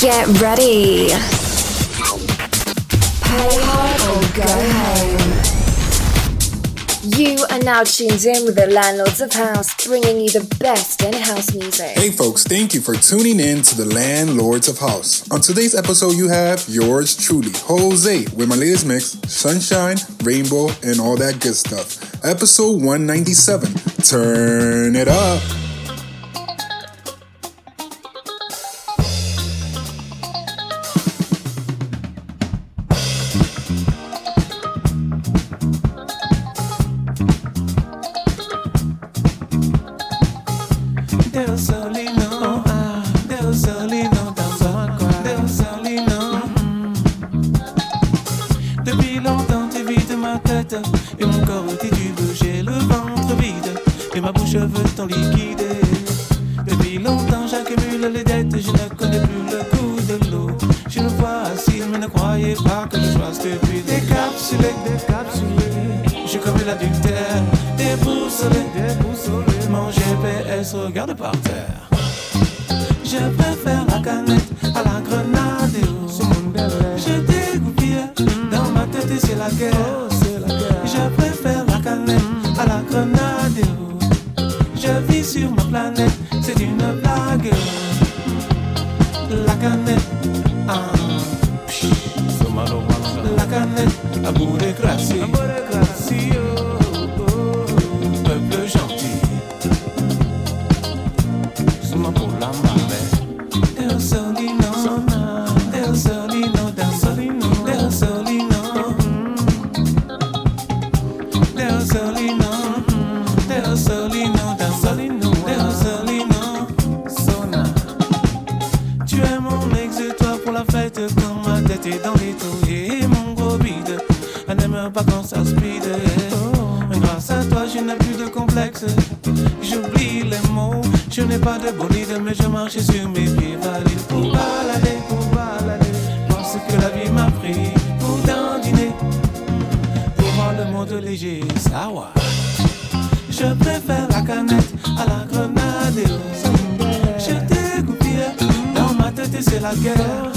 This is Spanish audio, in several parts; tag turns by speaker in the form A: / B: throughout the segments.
A: Get ready. Pay hard or go home. You are now tuned in with the Landlords of House, bringing you the best in house music. Hey
B: folks, thank you for tuning in to the Landlords of House. On today's episode, you have yours truly, Jose, with my latest mix, Sunshine, Rainbow, and all that good stuff. Episode 197. Turn it up.
C: Tu es mon ex, toi pour la fête. quand ma tête est dans les tours, et mon gros bide, elle n'aime pas quand ça speed. Mais grâce à toi, je n'ai plus de complexe. J'oublie les mots, je n'ai pas de bon mais je marche sur mes pieds valides pour balader. Je préfère la canette à la grenade. Je t'ai coupé, dans ma tête c'est la guerre.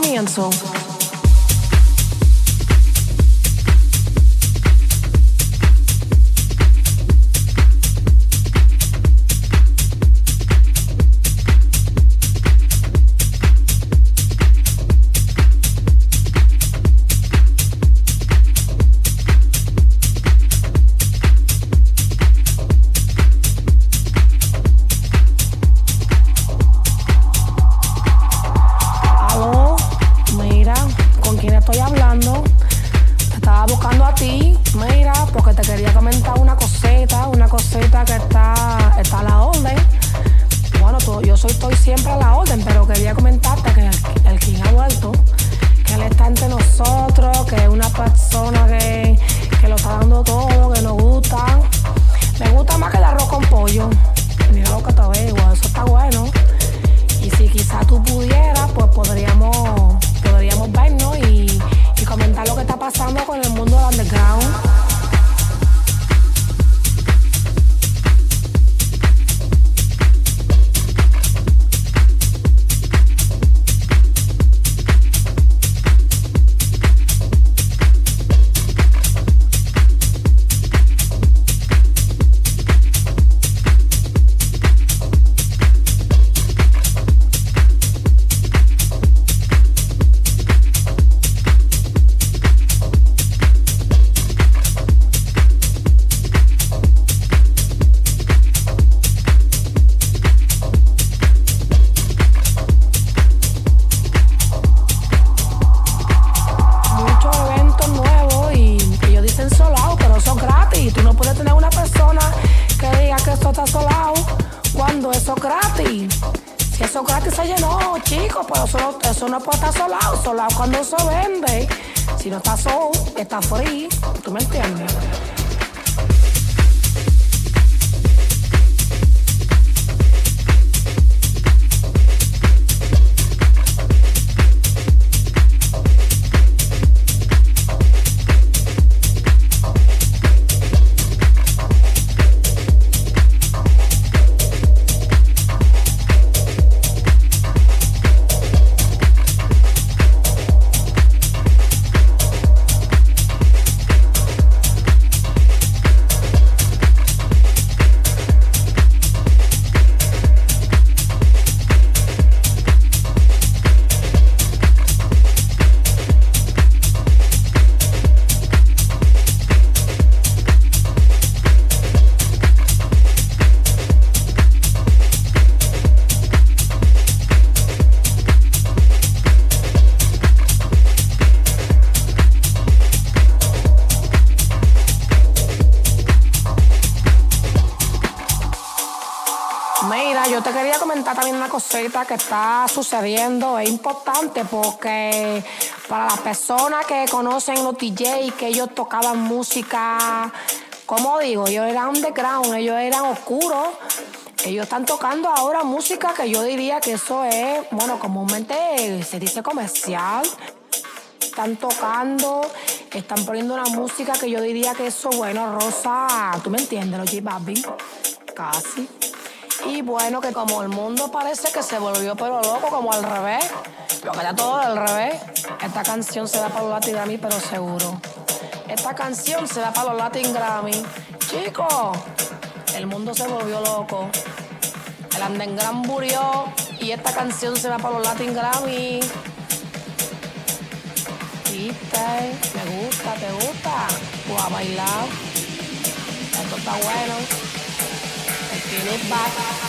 D: comienzo. Damos comienzo. que está sucediendo es importante porque para las personas que conocen los DJ, que ellos tocaban música, como digo, ellos eran underground, ellos eran oscuros. Ellos están tocando ahora música que yo diría que eso es, bueno, comúnmente se dice comercial. Están tocando, están poniendo una música que yo diría que eso, bueno, Rosa, tú me entiendes, los J casi. Y bueno, que como el mundo parece que se volvió pero loco, como al revés, lo que era todo al revés, esta canción se da para los Latin Grammy, pero seguro. Esta canción se da para los Latin Grammy. Chicos, el mundo se volvió loco. El Andengran murió y esta canción se va para los Latin Grammy. ¿Viste? Me gusta, ¿te gusta? Pues a bailar. Esto está bueno. Get it back.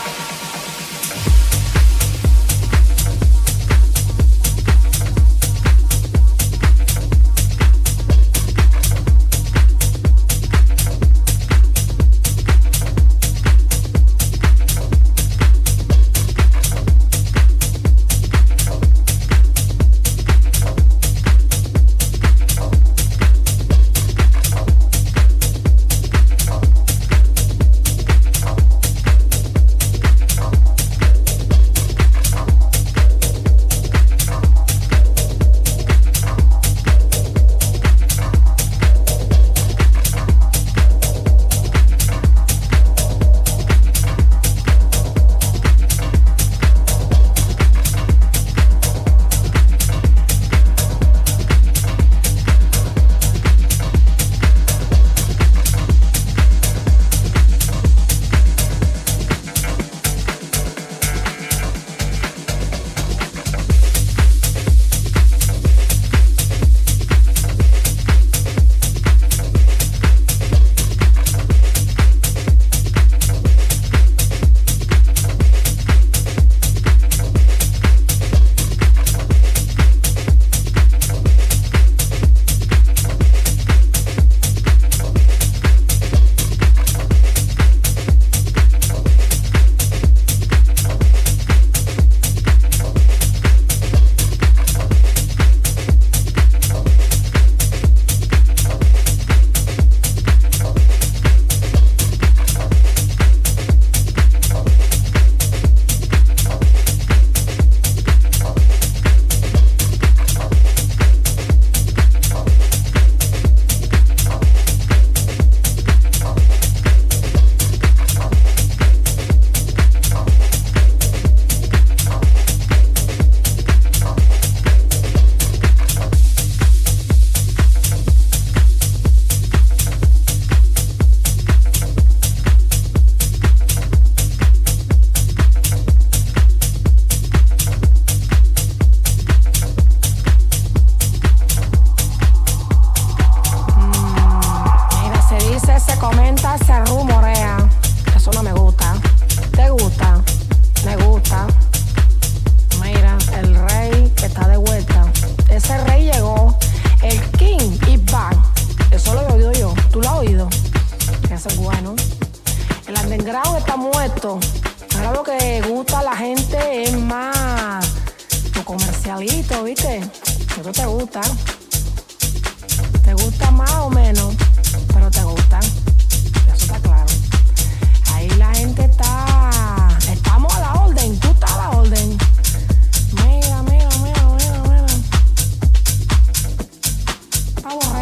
D: power.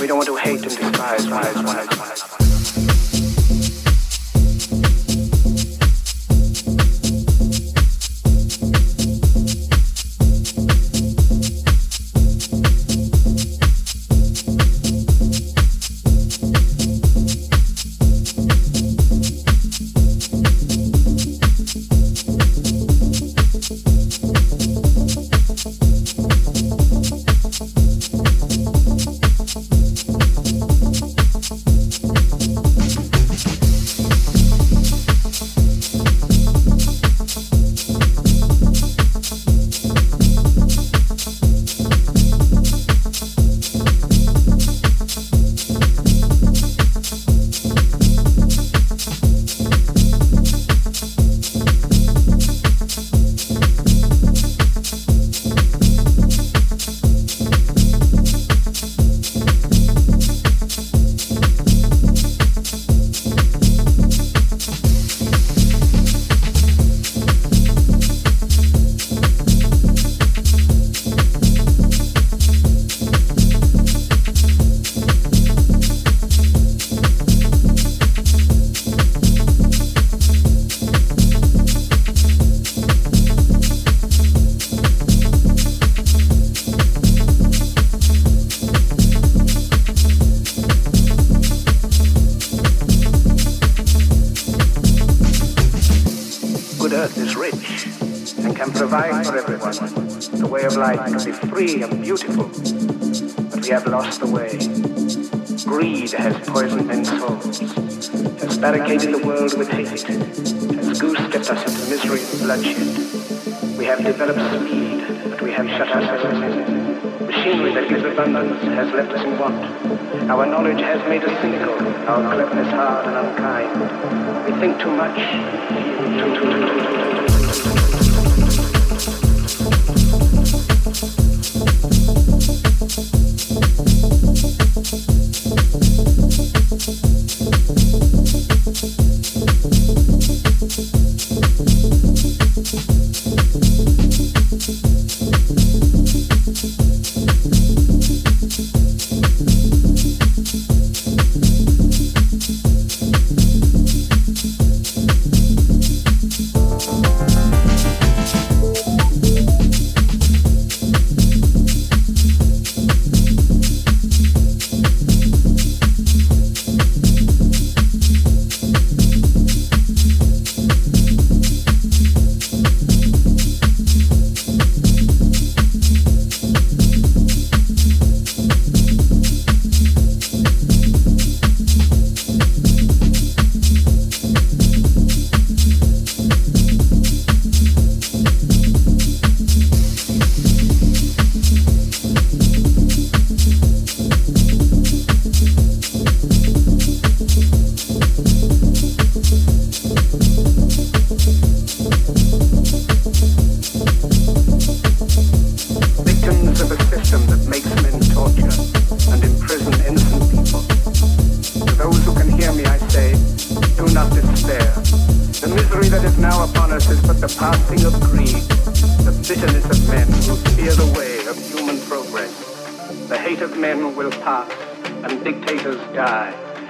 E: We don't want to hate and despise one another. bloodshed. We have developed speed, but we have shut ourselves in. Machinery that gives abundance has left us in want. Our knowledge has made us cynical, our cleverness hard and unkind. We think too much, too, too, too, too, too, too, too.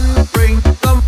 F: and bring them